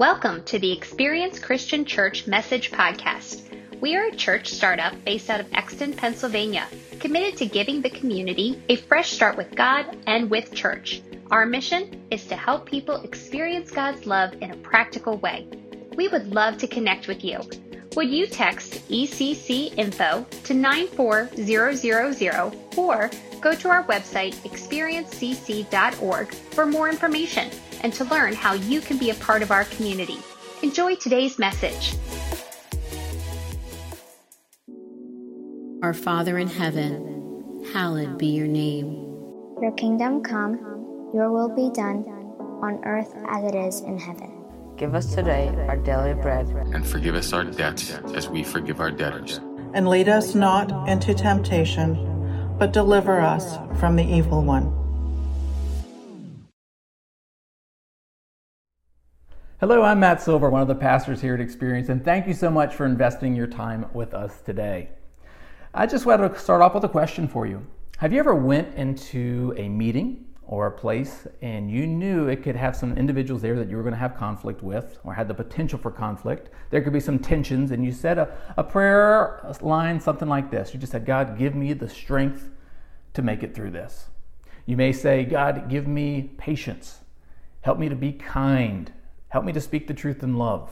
Welcome to the Experience Christian Church Message Podcast. We are a church startup based out of Exton, Pennsylvania, committed to giving the community a fresh start with God and with church. Our mission is to help people experience God's love in a practical way. We would love to connect with you. Would you text ECC info to 94000 or go to our website experiencecc.org for more information and to learn how you can be a part of our community. Enjoy today's message. Our Father in heaven, hallowed be your name. Your kingdom come, your will be done, on earth as it is in heaven. Give us today our daily bread. And forgive us our debts as we forgive our debtors. And lead us not into temptation, but deliver us from the evil one. Hello, I'm Matt Silver, one of the pastors here at Experience, and thank you so much for investing your time with us today. I just wanted to start off with a question for you. Have you ever went into a meeting or a place and you knew it could have some individuals there that you were going to have conflict with or had the potential for conflict? There could be some tensions, and you said a, a prayer line, something like this. You just said, God, give me the strength to make it through this. You may say, God, give me patience. Help me to be kind Help me to speak the truth in love.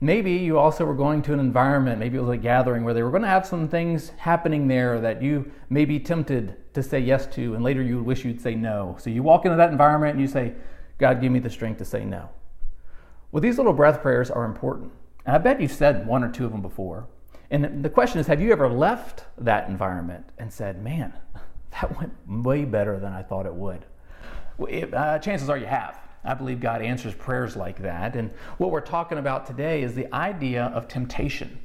Maybe you also were going to an environment, maybe it was a gathering where they were going to have some things happening there that you may be tempted to say yes to, and later you would wish you'd say no. So you walk into that environment and you say, God, give me the strength to say no. Well, these little breath prayers are important. And I bet you've said one or two of them before. And the question is have you ever left that environment and said, man, that went way better than I thought it would? Uh, chances are you have. I believe God answers prayers like that. And what we're talking about today is the idea of temptation.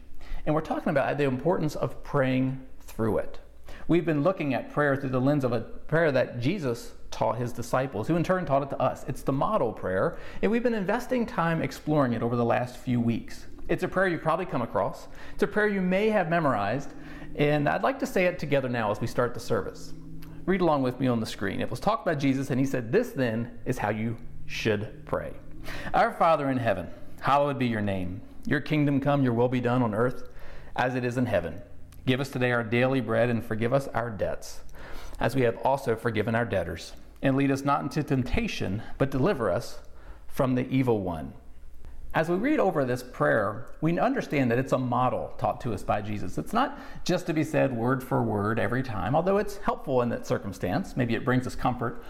And we're talking about the importance of praying through it. We've been looking at prayer through the lens of a prayer that Jesus taught his disciples, who in turn taught it to us. It's the model prayer, and we've been investing time exploring it over the last few weeks. It's a prayer you've probably come across, it's a prayer you may have memorized, and I'd like to say it together now as we start the service. Read along with me on the screen. It was talked by Jesus, and he said, This then is how you should pray. Our Father in heaven, hallowed be your name. Your kingdom come, your will be done on earth as it is in heaven. Give us today our daily bread and forgive us our debts, as we have also forgiven our debtors. And lead us not into temptation, but deliver us from the evil one. As we read over this prayer, we understand that it's a model taught to us by Jesus. It's not just to be said word for word every time, although it's helpful in that circumstance. Maybe it brings us comfort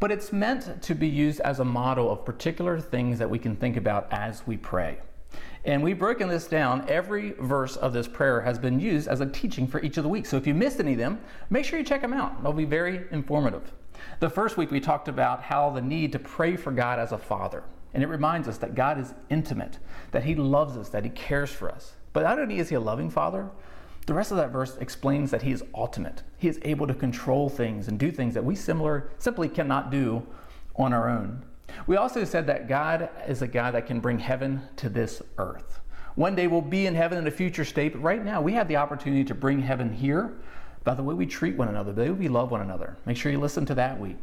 but it's meant to be used as a model of particular things that we can think about as we pray. And we've broken this down. Every verse of this prayer has been used as a teaching for each of the weeks. So if you missed any of them, make sure you check them out. They'll be very informative. The first week we talked about how the need to pray for God as a father. And it reminds us that God is intimate, that He loves us, that He cares for us. But not only is He a loving father, the rest of that verse explains that he is ultimate. He is able to control things and do things that we similar simply cannot do on our own. We also said that God is a God that can bring heaven to this earth. One day we'll be in heaven in a future state, but right now we have the opportunity to bring heaven here by the way we treat one another, the way we love one another. Make sure you listen to that week.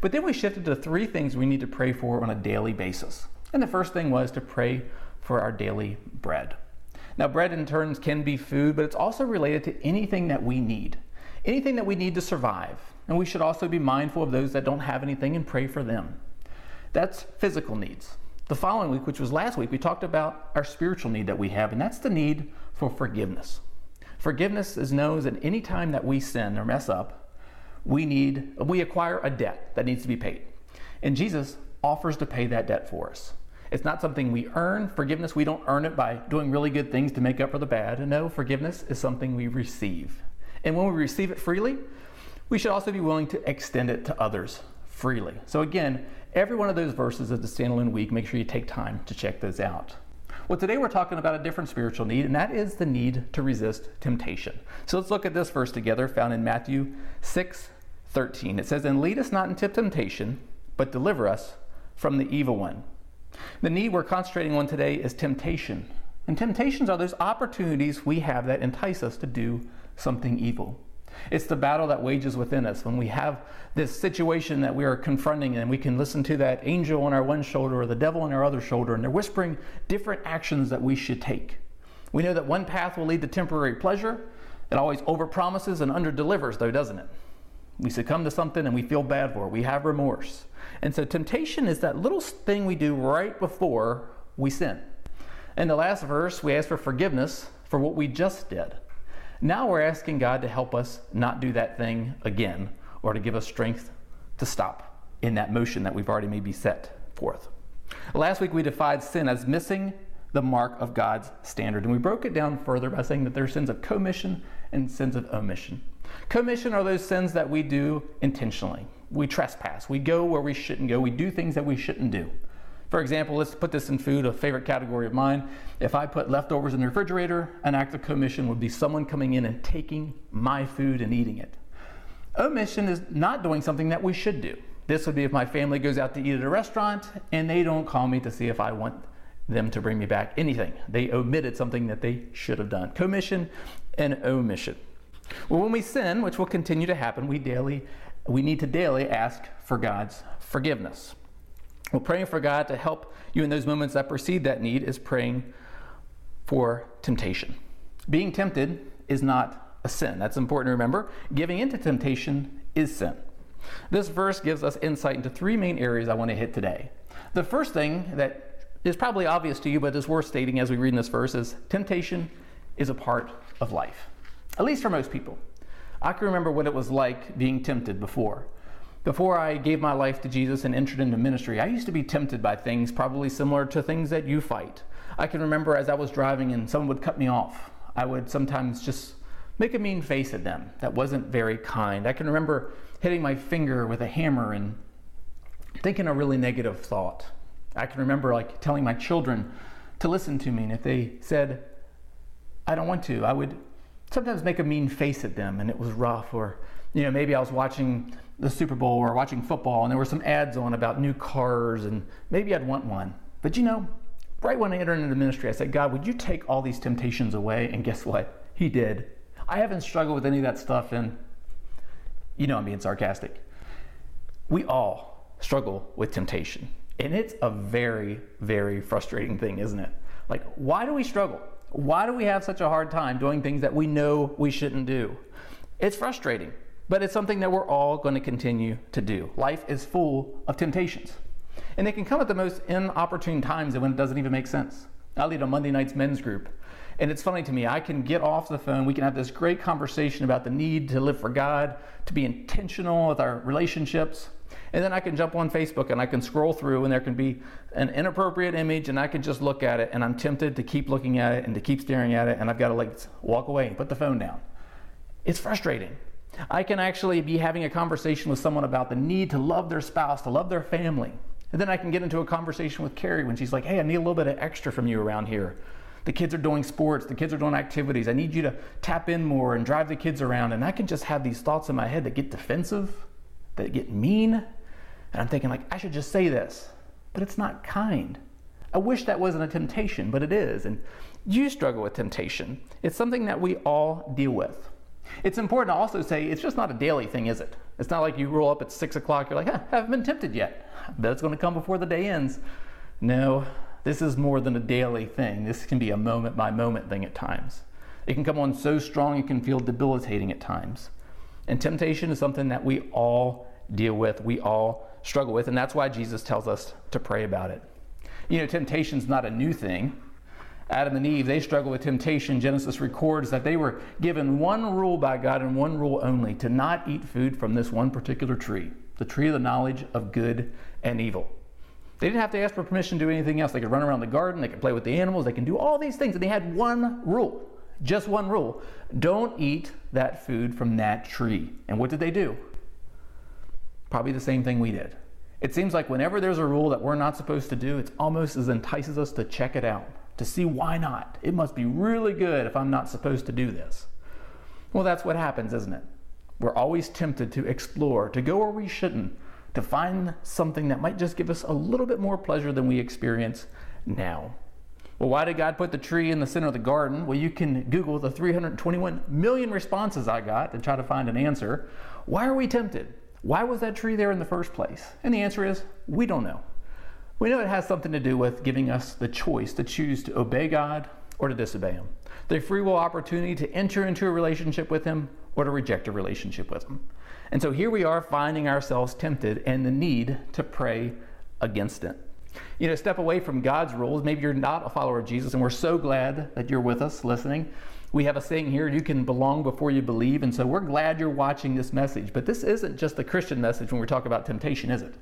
But then we shifted to three things we need to pray for on a daily basis. And the first thing was to pray for our daily bread. Now, bread in turns can be food, but it's also related to anything that we need, anything that we need to survive. And we should also be mindful of those that don't have anything and pray for them. That's physical needs. The following week, which was last week, we talked about our spiritual need that we have, and that's the need for forgiveness. Forgiveness is known that any time that we sin or mess up, we need we acquire a debt that needs to be paid. And Jesus offers to pay that debt for us. It's not something we earn. Forgiveness, we don't earn it by doing really good things to make up for the bad. No, forgiveness is something we receive. And when we receive it freely, we should also be willing to extend it to others freely. So, again, every one of those verses is a standalone week. Make sure you take time to check those out. Well, today we're talking about a different spiritual need, and that is the need to resist temptation. So let's look at this verse together, found in Matthew 6 13. It says, And lead us not into temptation, but deliver us from the evil one. The need we're concentrating on today is temptation. And temptations are those opportunities we have that entice us to do something evil. It's the battle that wages within us when we have this situation that we are confronting and we can listen to that angel on our one shoulder or the devil on our other shoulder and they're whispering different actions that we should take. We know that one path will lead to temporary pleasure. It always overpromises and underdelivers though, doesn't it? We succumb to something and we feel bad for it. We have remorse. And so temptation is that little thing we do right before we sin. In the last verse, we ask for forgiveness for what we just did. Now we're asking God to help us not do that thing again or to give us strength to stop in that motion that we've already maybe set forth. Last week we defined sin as missing the mark of God's standard. And we broke it down further by saying that there are sins of commission and sins of omission. Commission are those sins that we do intentionally. We trespass. We go where we shouldn't go. We do things that we shouldn't do. For example, let's put this in food, a favorite category of mine. If I put leftovers in the refrigerator, an act of commission would be someone coming in and taking my food and eating it. Omission is not doing something that we should do. This would be if my family goes out to eat at a restaurant and they don't call me to see if I want them to bring me back anything. They omitted something that they should have done. Commission and omission. Well, when we sin, which will continue to happen, we daily we need to daily ask for God's forgiveness. Well, praying for God to help you in those moments that precede that need is praying for temptation. Being tempted is not a sin. That's important to remember. Giving into temptation is sin. This verse gives us insight into three main areas I want to hit today. The first thing that is probably obvious to you, but is worth stating as we read in this verse is temptation is a part of life, at least for most people. I can remember what it was like being tempted before. Before I gave my life to Jesus and entered into ministry, I used to be tempted by things probably similar to things that you fight. I can remember as I was driving and someone would cut me off, I would sometimes just make a mean face at them that wasn't very kind. I can remember hitting my finger with a hammer and thinking a really negative thought. I can remember like telling my children to listen to me, and if they said, I don't want to, I would sometimes make a mean face at them and it was rough or you know maybe i was watching the super bowl or watching football and there were some ads on about new cars and maybe i'd want one. But you know right when i entered into ministry i said god would you take all these temptations away? And guess what? He did. I haven't struggled with any of that stuff and you know i'm being sarcastic. We all struggle with temptation and it's a very very frustrating thing isn't it? Like why do we struggle? Why do we have such a hard time doing things that we know we shouldn't do? It's frustrating, but it's something that we're all going to continue to do. Life is full of temptations, and they can come at the most inopportune times and when it doesn't even make sense. I lead a Monday night's men's group, and it's funny to me. I can get off the phone, we can have this great conversation about the need to live for God, to be intentional with our relationships, and then I can jump on Facebook and I can scroll through and there can be an inappropriate image and I can just look at it and I'm tempted to keep looking at it and to keep staring at it and I've got to like walk away and put the phone down. It's frustrating. I can actually be having a conversation with someone about the need to love their spouse, to love their family. And then I can get into a conversation with Carrie when she's like, hey, I need a little bit of extra from you around here. The kids are doing sports, the kids are doing activities. I need you to tap in more and drive the kids around. And I can just have these thoughts in my head that get defensive, that get mean, and I'm thinking, like, I should just say this, but it's not kind. I wish that wasn't a temptation, but it is. And you struggle with temptation. It's something that we all deal with. It's important to also say it's just not a daily thing, is it? It's not like you roll up at six o'clock, you're like, huh, I haven't been tempted yet. That's going to come before the day ends. No, this is more than a daily thing. This can be a moment by moment thing at times. It can come on so strong it can feel debilitating at times. And temptation is something that we all deal with, we all struggle with, and that's why Jesus tells us to pray about it. You know, temptation's not a new thing. Adam and Eve, they struggle with temptation. Genesis records that they were given one rule by God and one rule only to not eat food from this one particular tree, the tree of the knowledge of good and evil. They didn't have to ask for permission to do anything else. They could run around the garden, they could play with the animals, they can do all these things. And they had one rule, just one rule don't eat that food from that tree. And what did they do? Probably the same thing we did. It seems like whenever there's a rule that we're not supposed to do, it's almost as entices us to check it out, to see why not. It must be really good if I'm not supposed to do this. Well, that's what happens, isn't it? We're always tempted to explore, to go where we shouldn't, to find something that might just give us a little bit more pleasure than we experience now. Well, why did God put the tree in the center of the garden? Well, you can Google the 321 million responses I got to try to find an answer. Why are we tempted? Why was that tree there in the first place? And the answer is we don't know. We know it has something to do with giving us the choice to choose to obey God or to disobey Him, the free will opportunity to enter into a relationship with Him or to reject a relationship with Him. And so here we are finding ourselves tempted and the need to pray against it. You know, step away from God's rules. Maybe you're not a follower of Jesus, and we're so glad that you're with us listening. We have a saying here you can belong before you believe, and so we're glad you're watching this message. But this isn't just a Christian message when we talk about temptation, is it?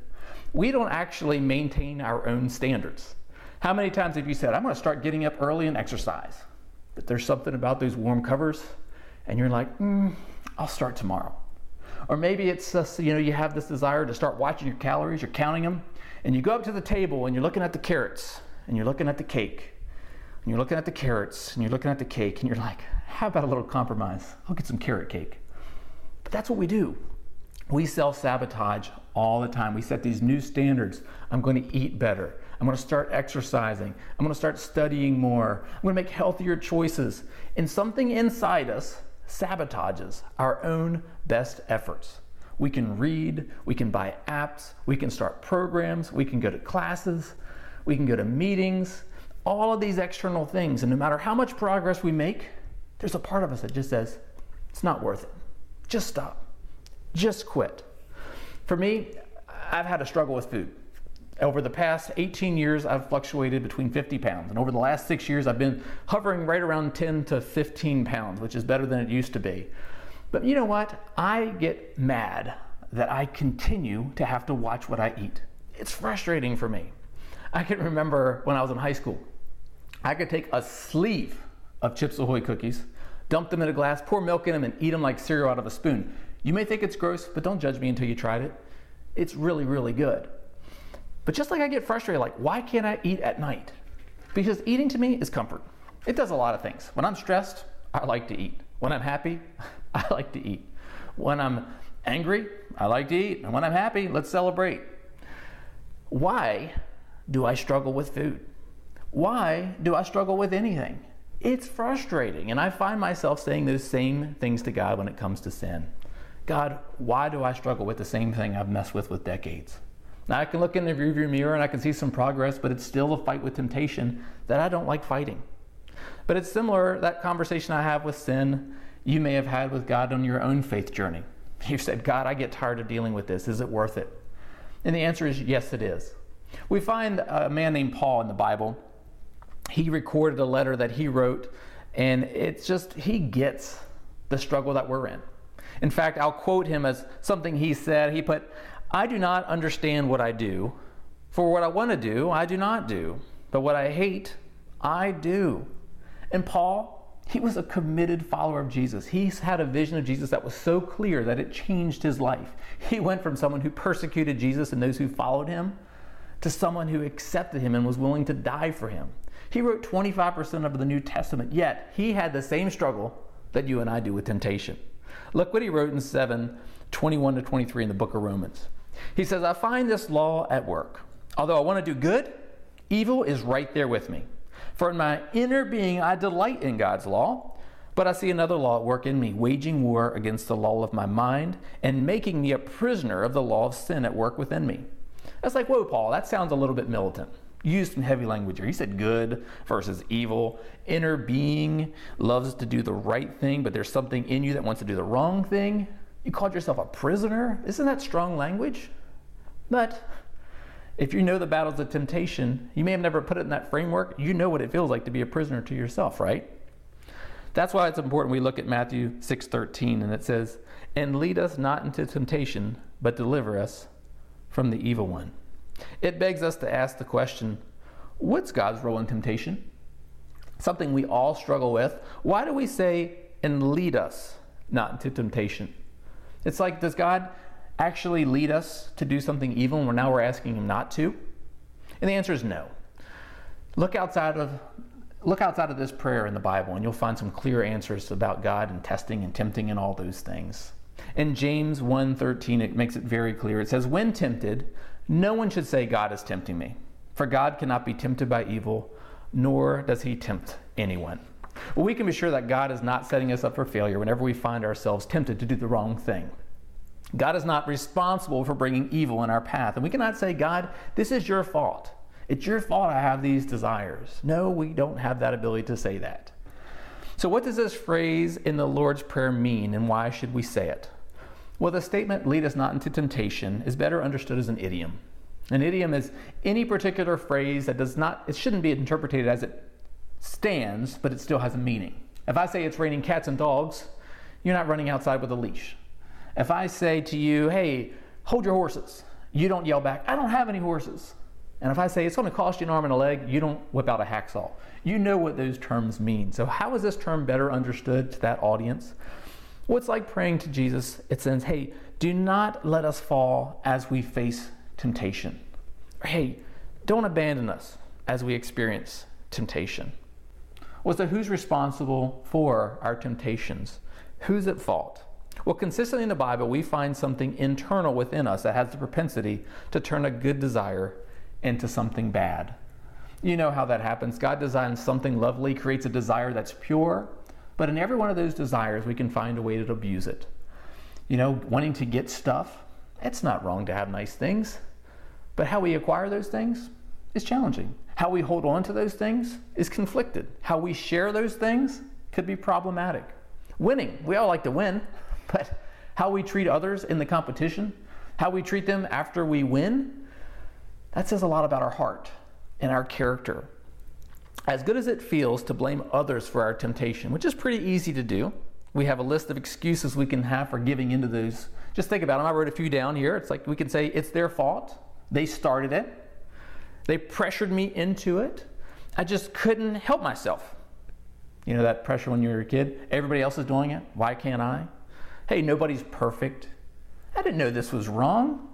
We don't actually maintain our own standards. How many times have you said, I'm going to start getting up early and exercise? But there's something about those warm covers, and you're like, mm, I'll start tomorrow. Or maybe it's just, you know, you have this desire to start watching your calories, you're counting them, and you go up to the table and you're looking at the carrots, and you're looking at the cake, and you're looking at the carrots, and you're looking at the cake, and you're like, how about a little compromise? I'll get some carrot cake. But that's what we do. We self sabotage all the time. We set these new standards. I'm going to eat better. I'm going to start exercising. I'm going to start studying more. I'm going to make healthier choices. And something inside us sabotages our own best efforts. We can read, we can buy apps, we can start programs, we can go to classes, we can go to meetings, all of these external things. And no matter how much progress we make, there's a part of us that just says, it's not worth it. Just stop. Just quit. For me, I've had a struggle with food. Over the past 18 years, I've fluctuated between 50 pounds. And over the last six years, I've been hovering right around 10 to 15 pounds, which is better than it used to be. But you know what? I get mad that I continue to have to watch what I eat. It's frustrating for me. I can remember when I was in high school, I could take a sleeve of Chips Ahoy cookies, dump them in a glass, pour milk in them, and eat them like cereal out of a spoon. You may think it's gross, but don't judge me until you tried it. It's really, really good. But just like I get frustrated, like, why can't I eat at night? Because eating to me is comfort. It does a lot of things. When I'm stressed, I like to eat. When I'm happy, I like to eat. When I'm angry, I like to eat. And when I'm happy, let's celebrate. Why do I struggle with food? Why do I struggle with anything? It's frustrating. And I find myself saying those same things to God when it comes to sin. God, why do I struggle with the same thing I've messed with with decades? Now I can look in the rearview mirror and I can see some progress, but it's still a fight with temptation that I don't like fighting. But it's similar that conversation I have with sin you may have had with God on your own faith journey. You've said, God, I get tired of dealing with this. Is it worth it? And the answer is yes, it is. We find a man named Paul in the Bible. He recorded a letter that he wrote, and it's just, he gets the struggle that we're in. In fact, I'll quote him as something he said. He put, I do not understand what I do, for what I want to do, I do not do, but what I hate, I do. And Paul, he was a committed follower of Jesus. He's had a vision of Jesus that was so clear that it changed his life. He went from someone who persecuted Jesus and those who followed him to someone who accepted him and was willing to die for him. He wrote 25% of the New Testament, yet he had the same struggle that you and I do with temptation. Look what he wrote in 7 21 to 23 in the book of Romans. He says, I find this law at work. Although I want to do good, evil is right there with me. For in my inner being I delight in God's law, but I see another law at work in me, waging war against the law of my mind and making me a prisoner of the law of sin at work within me. That's like, whoa, Paul, that sounds a little bit militant. Used some heavy language here. He said good versus evil. Inner being loves to do the right thing, but there's something in you that wants to do the wrong thing. You called yourself a prisoner? Isn't that strong language? But if you know the battles of temptation, you may have never put it in that framework. You know what it feels like to be a prisoner to yourself, right? That's why it's important we look at Matthew 6:13 and it says, "And lead us not into temptation, but deliver us from the evil one." It begs us to ask the question what's God's role in temptation? Something we all struggle with. Why do we say, and lead us not into temptation? It's like, does God actually lead us to do something evil and now we're asking Him not to? And the answer is no. Look outside of look outside of this prayer in the Bible and you'll find some clear answers about God and testing and tempting and all those things. In James 1:13 it makes it very clear. It says, "When tempted, no one should say God is tempting me, for God cannot be tempted by evil, nor does he tempt anyone. Well, we can be sure that God is not setting us up for failure whenever we find ourselves tempted to do the wrong thing. God is not responsible for bringing evil in our path. And we cannot say, God, this is your fault. It's your fault I have these desires. No, we don't have that ability to say that. So, what does this phrase in the Lord's Prayer mean, and why should we say it? Well, the statement, lead us not into temptation, is better understood as an idiom. An idiom is any particular phrase that does not, it shouldn't be interpreted as it stands, but it still has a meaning. If I say it's raining cats and dogs, you're not running outside with a leash. If I say to you, hey, hold your horses, you don't yell back, I don't have any horses. And if I say it's going to cost you an arm and a leg, you don't whip out a hacksaw. You know what those terms mean. So, how is this term better understood to that audience? It's like praying to Jesus. It says, hey, do not let us fall as we face temptation. Or, hey, don't abandon us as we experience temptation. Well, so who's responsible for our temptations? Who's at fault? Well, consistently in the Bible, we find something internal within us that has the propensity to turn a good desire into something bad. You know how that happens. God designs something lovely, creates a desire that's pure, but in every one of those desires, we can find a way to abuse it. You know, wanting to get stuff, it's not wrong to have nice things, but how we acquire those things is challenging. How we hold on to those things is conflicted. How we share those things could be problematic. Winning, we all like to win, but how we treat others in the competition, how we treat them after we win, that says a lot about our heart and our character. As good as it feels to blame others for our temptation, which is pretty easy to do, we have a list of excuses we can have for giving into those. Just think about them. I wrote a few down here. It's like we can say it's their fault. They started it. They pressured me into it. I just couldn't help myself. You know that pressure when you were a kid? Everybody else is doing it. Why can't I? Hey, nobody's perfect. I didn't know this was wrong.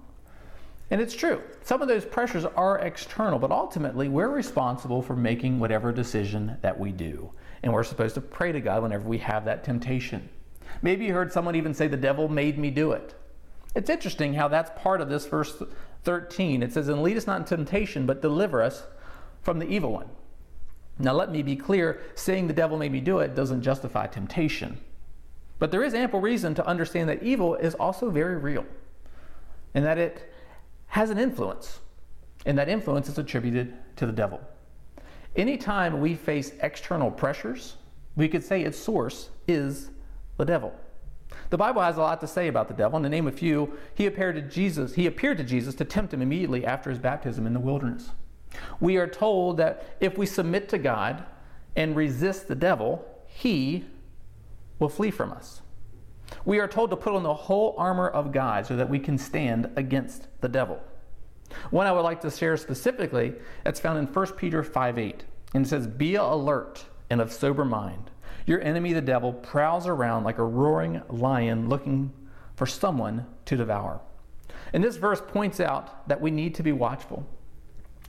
And it's true. Some of those pressures are external, but ultimately we're responsible for making whatever decision that we do. And we're supposed to pray to God whenever we have that temptation. Maybe you heard someone even say, The devil made me do it. It's interesting how that's part of this verse 13. It says, And lead us not into temptation, but deliver us from the evil one. Now, let me be clear saying the devil made me do it doesn't justify temptation. But there is ample reason to understand that evil is also very real and that it has an influence, and that influence is attributed to the devil. Anytime we face external pressures, we could say its source is the devil. The Bible has a lot to say about the devil. And to name a few, he appeared to Jesus. He appeared to Jesus to tempt him immediately after his baptism in the wilderness. We are told that if we submit to God and resist the devil, he will flee from us. We are told to put on the whole armor of God so that we can stand against the devil. One I would like to share specifically that's found in 1 Peter 5 8. And it says, Be alert and of sober mind. Your enemy, the devil, prowls around like a roaring lion looking for someone to devour. And this verse points out that we need to be watchful.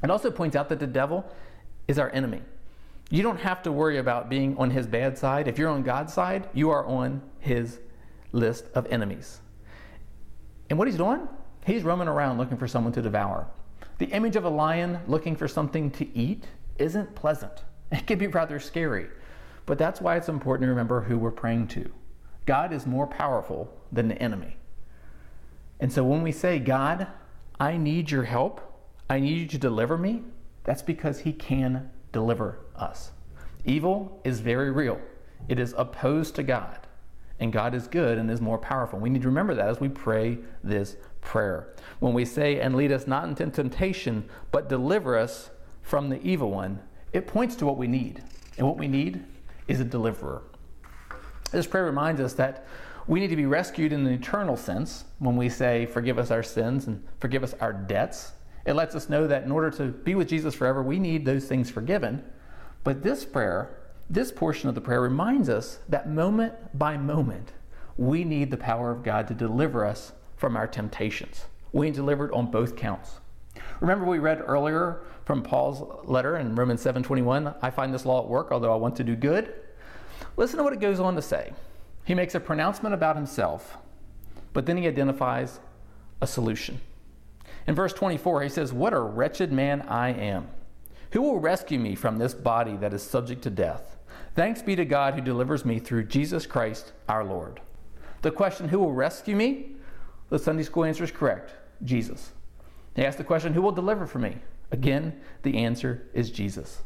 It also points out that the devil is our enemy. You don't have to worry about being on his bad side. If you're on God's side, you are on his list of enemies. And what he's doing? He's roaming around looking for someone to devour. The image of a lion looking for something to eat isn't pleasant. It can be rather scary. But that's why it's important to remember who we're praying to. God is more powerful than the enemy. And so when we say, God, I need your help, I need you to deliver me, that's because he can deliver us. Evil is very real, it is opposed to God and God is good and is more powerful. We need to remember that as we pray this prayer. When we say, and lead us not into temptation, but deliver us from the evil one, it points to what we need. And what we need is a deliverer. This prayer reminds us that we need to be rescued in an eternal sense when we say, forgive us our sins and forgive us our debts. It lets us know that in order to be with Jesus forever, we need those things forgiven. But this prayer this portion of the prayer reminds us that moment by moment, we need the power of God to deliver us from our temptations. We need delivered on both counts. Remember we read earlier from Paul's letter in Romans 7:21, I find this law at work although I want to do good. Listen to what it goes on to say. He makes a pronouncement about himself, but then he identifies a solution. In verse 24, he says, "What a wretched man I am. Who will rescue me from this body that is subject to death? Thanks be to God who delivers me through Jesus Christ our Lord. The question, Who will rescue me? The Sunday school answer is correct Jesus. They ask the question, Who will deliver for me? Again, the answer is Jesus.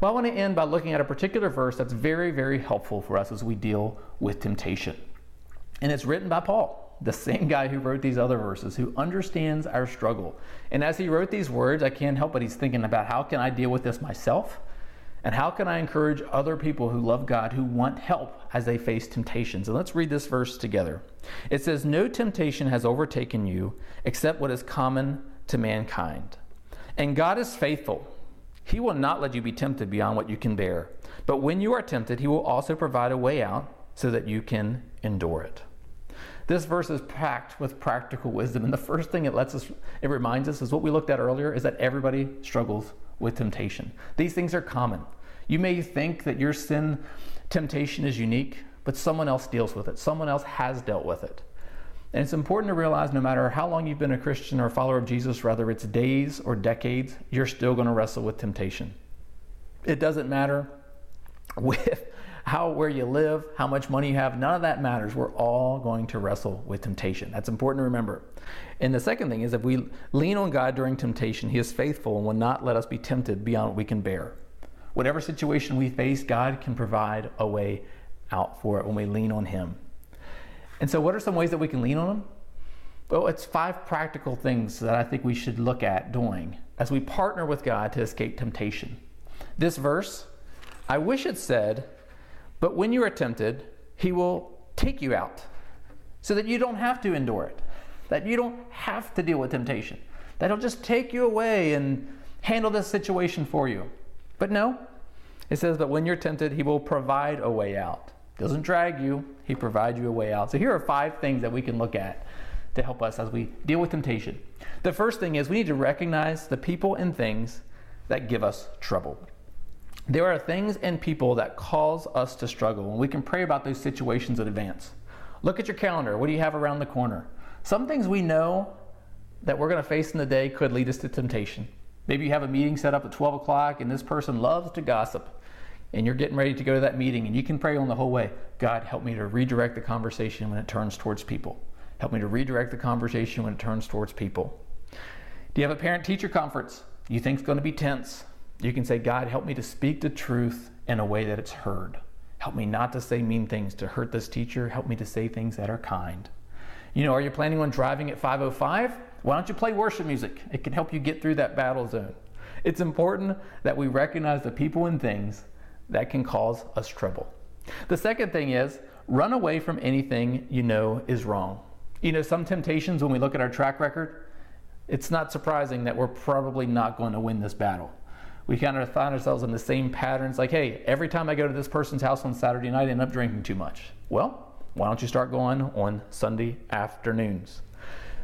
Well, I want to end by looking at a particular verse that's very, very helpful for us as we deal with temptation. And it's written by Paul, the same guy who wrote these other verses, who understands our struggle. And as he wrote these words, I can't help but he's thinking about how can I deal with this myself? And how can I encourage other people who love God, who want help as they face temptations? And let's read this verse together. It says, No temptation has overtaken you except what is common to mankind. And God is faithful. He will not let you be tempted beyond what you can bear. But when you are tempted, He will also provide a way out so that you can endure it. This verse is packed with practical wisdom. And the first thing it lets us, it reminds us, is what we looked at earlier, is that everybody struggles with temptation. These things are common. You may think that your sin temptation is unique, but someone else deals with it. Someone else has dealt with it. And it's important to realize no matter how long you've been a Christian or a follower of Jesus, whether it's days or decades, you're still going to wrestle with temptation. It doesn't matter with how where you live, how much money you have, none of that matters. We're all going to wrestle with temptation. That's important to remember. And the second thing is if we lean on God during temptation, he is faithful and will not let us be tempted beyond what we can bear. Whatever situation we face, God can provide a way out for it when we lean on him. And so what are some ways that we can lean on him? Well, it's five practical things that I think we should look at doing as we partner with God to escape temptation. This verse, I wish it said, but when you are tempted, he will take you out so that you don't have to endure it, that you don't have to deal with temptation, that he'll just take you away and handle this situation for you. But no, it says, but when you're tempted, he will provide a way out. Doesn't drag you, he provides you a way out. So here are five things that we can look at to help us as we deal with temptation. The first thing is we need to recognize the people and things that give us trouble. There are things and people that cause us to struggle, and we can pray about those situations in advance. Look at your calendar. What do you have around the corner? Some things we know that we're going to face in the day could lead us to temptation. Maybe you have a meeting set up at 12 o'clock, and this person loves to gossip, and you're getting ready to go to that meeting, and you can pray on the whole way God, help me to redirect the conversation when it turns towards people. Help me to redirect the conversation when it turns towards people. Do you have a parent teacher conference you think is going to be tense? You can say, God, help me to speak the truth in a way that it's heard. Help me not to say mean things to hurt this teacher. Help me to say things that are kind. You know, are you planning on driving at 505? Why don't you play worship music? It can help you get through that battle zone. It's important that we recognize the people and things that can cause us trouble. The second thing is run away from anything you know is wrong. You know, some temptations, when we look at our track record, it's not surprising that we're probably not going to win this battle we kind of find ourselves in the same patterns like, hey, every time I go to this person's house on Saturday night, I end up drinking too much. Well, why don't you start going on Sunday afternoons?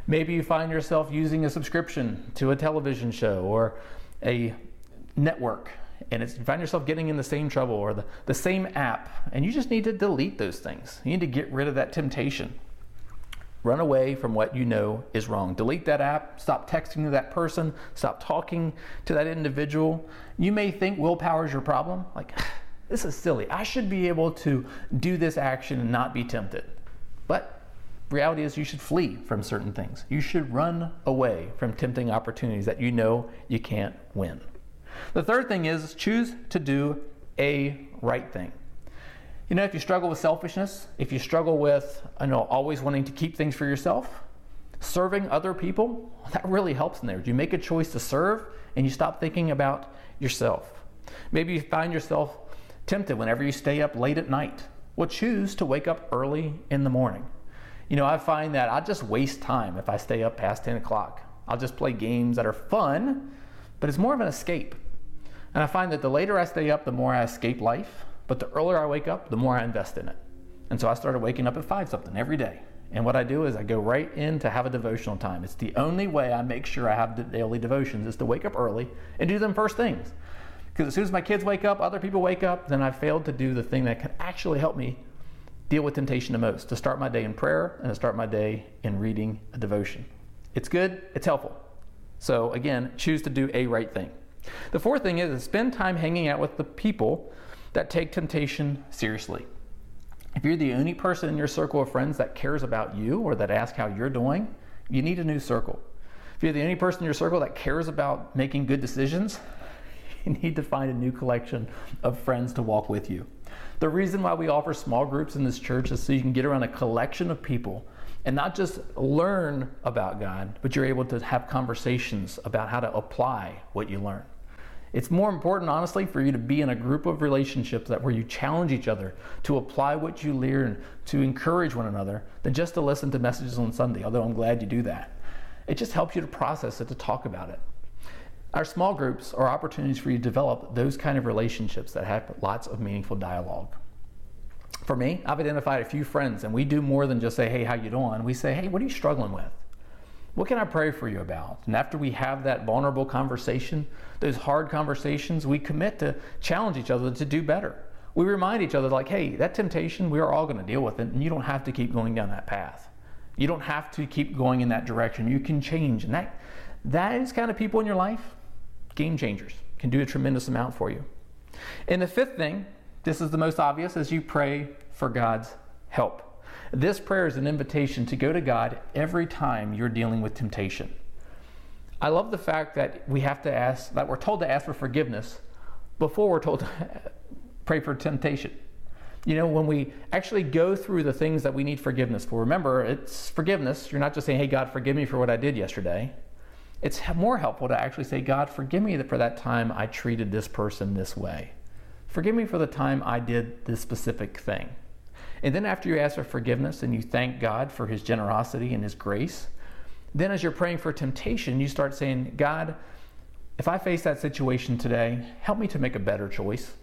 Maybe you find yourself using a subscription to a television show or a network and it's, you find yourself getting in the same trouble or the, the same app and you just need to delete those things. You need to get rid of that temptation. Run away from what you know is wrong. Delete that app. Stop texting to that person. Stop talking to that individual. You may think willpower is your problem. Like, this is silly. I should be able to do this action and not be tempted. But reality is, you should flee from certain things. You should run away from tempting opportunities that you know you can't win. The third thing is choose to do a right thing. You know, if you struggle with selfishness, if you struggle with, you know, always wanting to keep things for yourself, serving other people, that really helps in there. You make a choice to serve and you stop thinking about yourself. Maybe you find yourself tempted whenever you stay up late at night. Well, choose to wake up early in the morning. You know, I find that I just waste time if I stay up past 10 o'clock. I'll just play games that are fun, but it's more of an escape. And I find that the later I stay up, the more I escape life but the earlier I wake up, the more I invest in it. And so I started waking up at five something every day. And what I do is I go right in to have a devotional time. It's the only way I make sure I have the daily devotions is to wake up early and do them first things. Because as soon as my kids wake up, other people wake up, then I failed to do the thing that can actually help me deal with temptation the most to start my day in prayer and to start my day in reading a devotion. It's good, it's helpful. So again, choose to do a right thing. The fourth thing is spend time hanging out with the people that take temptation seriously. If you're the only person in your circle of friends that cares about you or that asks how you're doing, you need a new circle. If you're the only person in your circle that cares about making good decisions, you need to find a new collection of friends to walk with you. The reason why we offer small groups in this church is so you can get around a collection of people and not just learn about God, but you're able to have conversations about how to apply what you learn. It's more important, honestly, for you to be in a group of relationships that where you challenge each other to apply what you learn, to encourage one another, than just to listen to messages on Sunday, although I'm glad you do that. It just helps you to process it, to talk about it. Our small groups are opportunities for you to develop those kind of relationships that have lots of meaningful dialogue. For me, I've identified a few friends, and we do more than just say, hey, how you doing? We say, hey, what are you struggling with? What can I pray for you about? And after we have that vulnerable conversation, those hard conversations, we commit to challenge each other to do better. We remind each other, like, hey, that temptation, we are all going to deal with it, and you don't have to keep going down that path. You don't have to keep going in that direction. You can change. And that, that is kind of people in your life, game changers, can do a tremendous amount for you. And the fifth thing, this is the most obvious, is you pray for God's help. This prayer is an invitation to go to God every time you're dealing with temptation. I love the fact that we have to ask, that we're told to ask for forgiveness before we're told to pray for temptation. You know, when we actually go through the things that we need forgiveness for, remember, it's forgiveness. You're not just saying, hey, God, forgive me for what I did yesterday. It's more helpful to actually say, God, forgive me for that time I treated this person this way. Forgive me for the time I did this specific thing. And then after you ask for forgiveness and you thank God for his generosity and his grace, then as you're praying for temptation, you start saying, God, if I face that situation today, help me to make a better choice.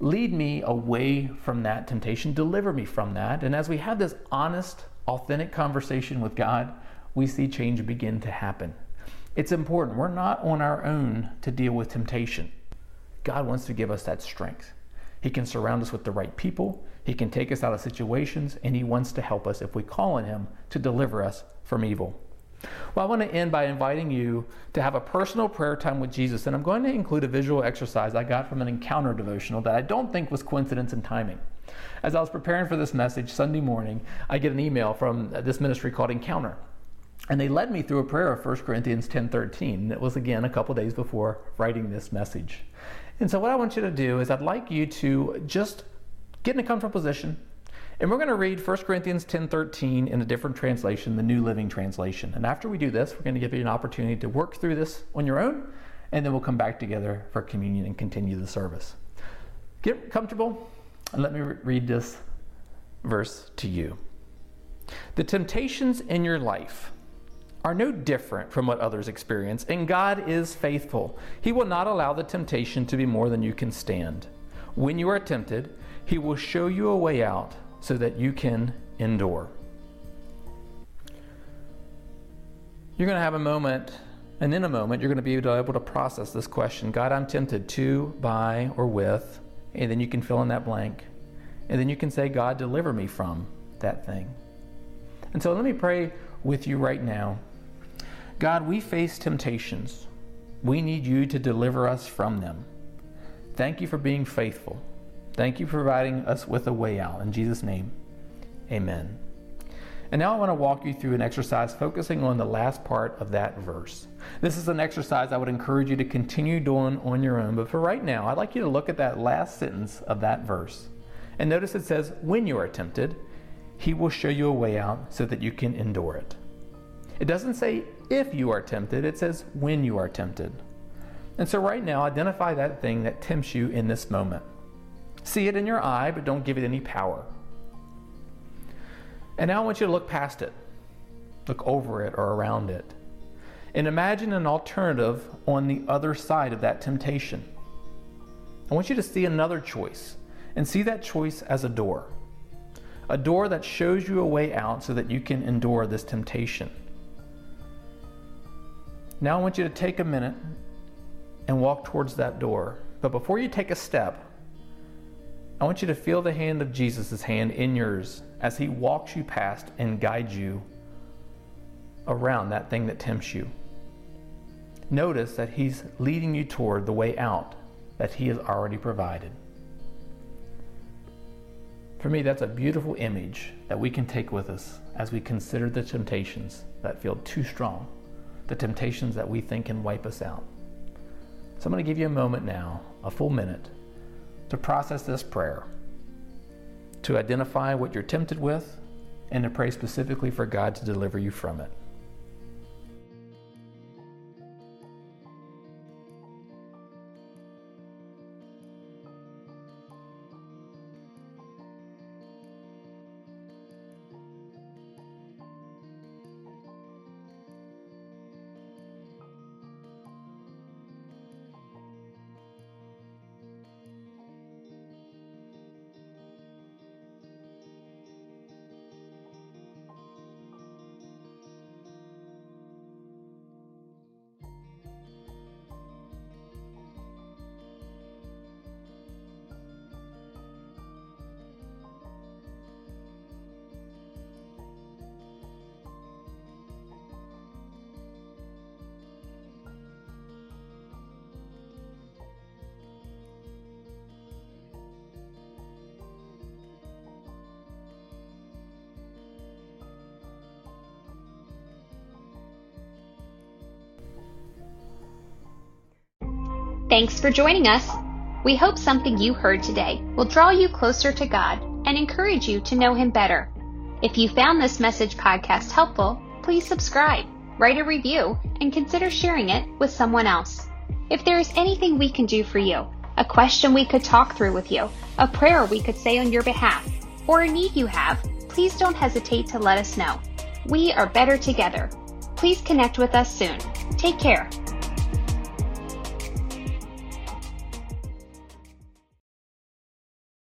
Lead me away from that temptation. Deliver me from that. And as we have this honest, authentic conversation with God, we see change begin to happen. It's important. We're not on our own to deal with temptation. God wants to give us that strength. He can surround us with the right people. He can take us out of situations, and He wants to help us if we call on Him to deliver us from evil. Well, I want to end by inviting you to have a personal prayer time with Jesus, and I'm going to include a visual exercise I got from an encounter devotional that I don't think was coincidence and timing. As I was preparing for this message Sunday morning, I get an email from this ministry called Encounter. And they led me through a prayer of 1 Corinthians 10:13. It was again a couple days before writing this message. And so what I want you to do is I'd like you to just get in a comfortable position. And we're going to read 1 Corinthians 10:13 in a different translation, the New Living Translation. And after we do this, we're going to give you an opportunity to work through this on your own, and then we'll come back together for communion and continue the service. Get comfortable and let me read this verse to you. The temptations in your life are no different from what others experience, and God is faithful. He will not allow the temptation to be more than you can stand. When you are tempted, He will show you a way out so that you can endure. You're going to have a moment, and in a moment, you're going to be able to process this question God, I'm tempted to, by, or with, and then you can fill in that blank. And then you can say, God, deliver me from that thing. And so let me pray with you right now. God, we face temptations. We need you to deliver us from them. Thank you for being faithful. Thank you for providing us with a way out. In Jesus' name, amen. And now I want to walk you through an exercise focusing on the last part of that verse. This is an exercise I would encourage you to continue doing on your own, but for right now, I'd like you to look at that last sentence of that verse. And notice it says, When you are tempted, he will show you a way out so that you can endure it. It doesn't say if you are tempted, it says when you are tempted. And so, right now, identify that thing that tempts you in this moment. See it in your eye, but don't give it any power. And now I want you to look past it, look over it or around it, and imagine an alternative on the other side of that temptation. I want you to see another choice and see that choice as a door. A door that shows you a way out so that you can endure this temptation. Now I want you to take a minute and walk towards that door. But before you take a step, I want you to feel the hand of Jesus' hand in yours as he walks you past and guides you around that thing that tempts you. notice that He's leading you toward the way out that He has already provided. For me, that's a beautiful image that we can take with us as we consider the temptations that feel too strong, the temptations that we think can wipe us out. So I'm going to give you a moment now, a full minute, to process this prayer, to identify what you're tempted with, and to pray specifically for God to deliver you from it. Thanks for joining us. We hope something you heard today will draw you closer to God and encourage you to know Him better. If you found this message podcast helpful, please subscribe, write a review, and consider sharing it with someone else. If there is anything we can do for you, a question we could talk through with you, a prayer we could say on your behalf, or a need you have, please don't hesitate to let us know. We are better together. Please connect with us soon. Take care.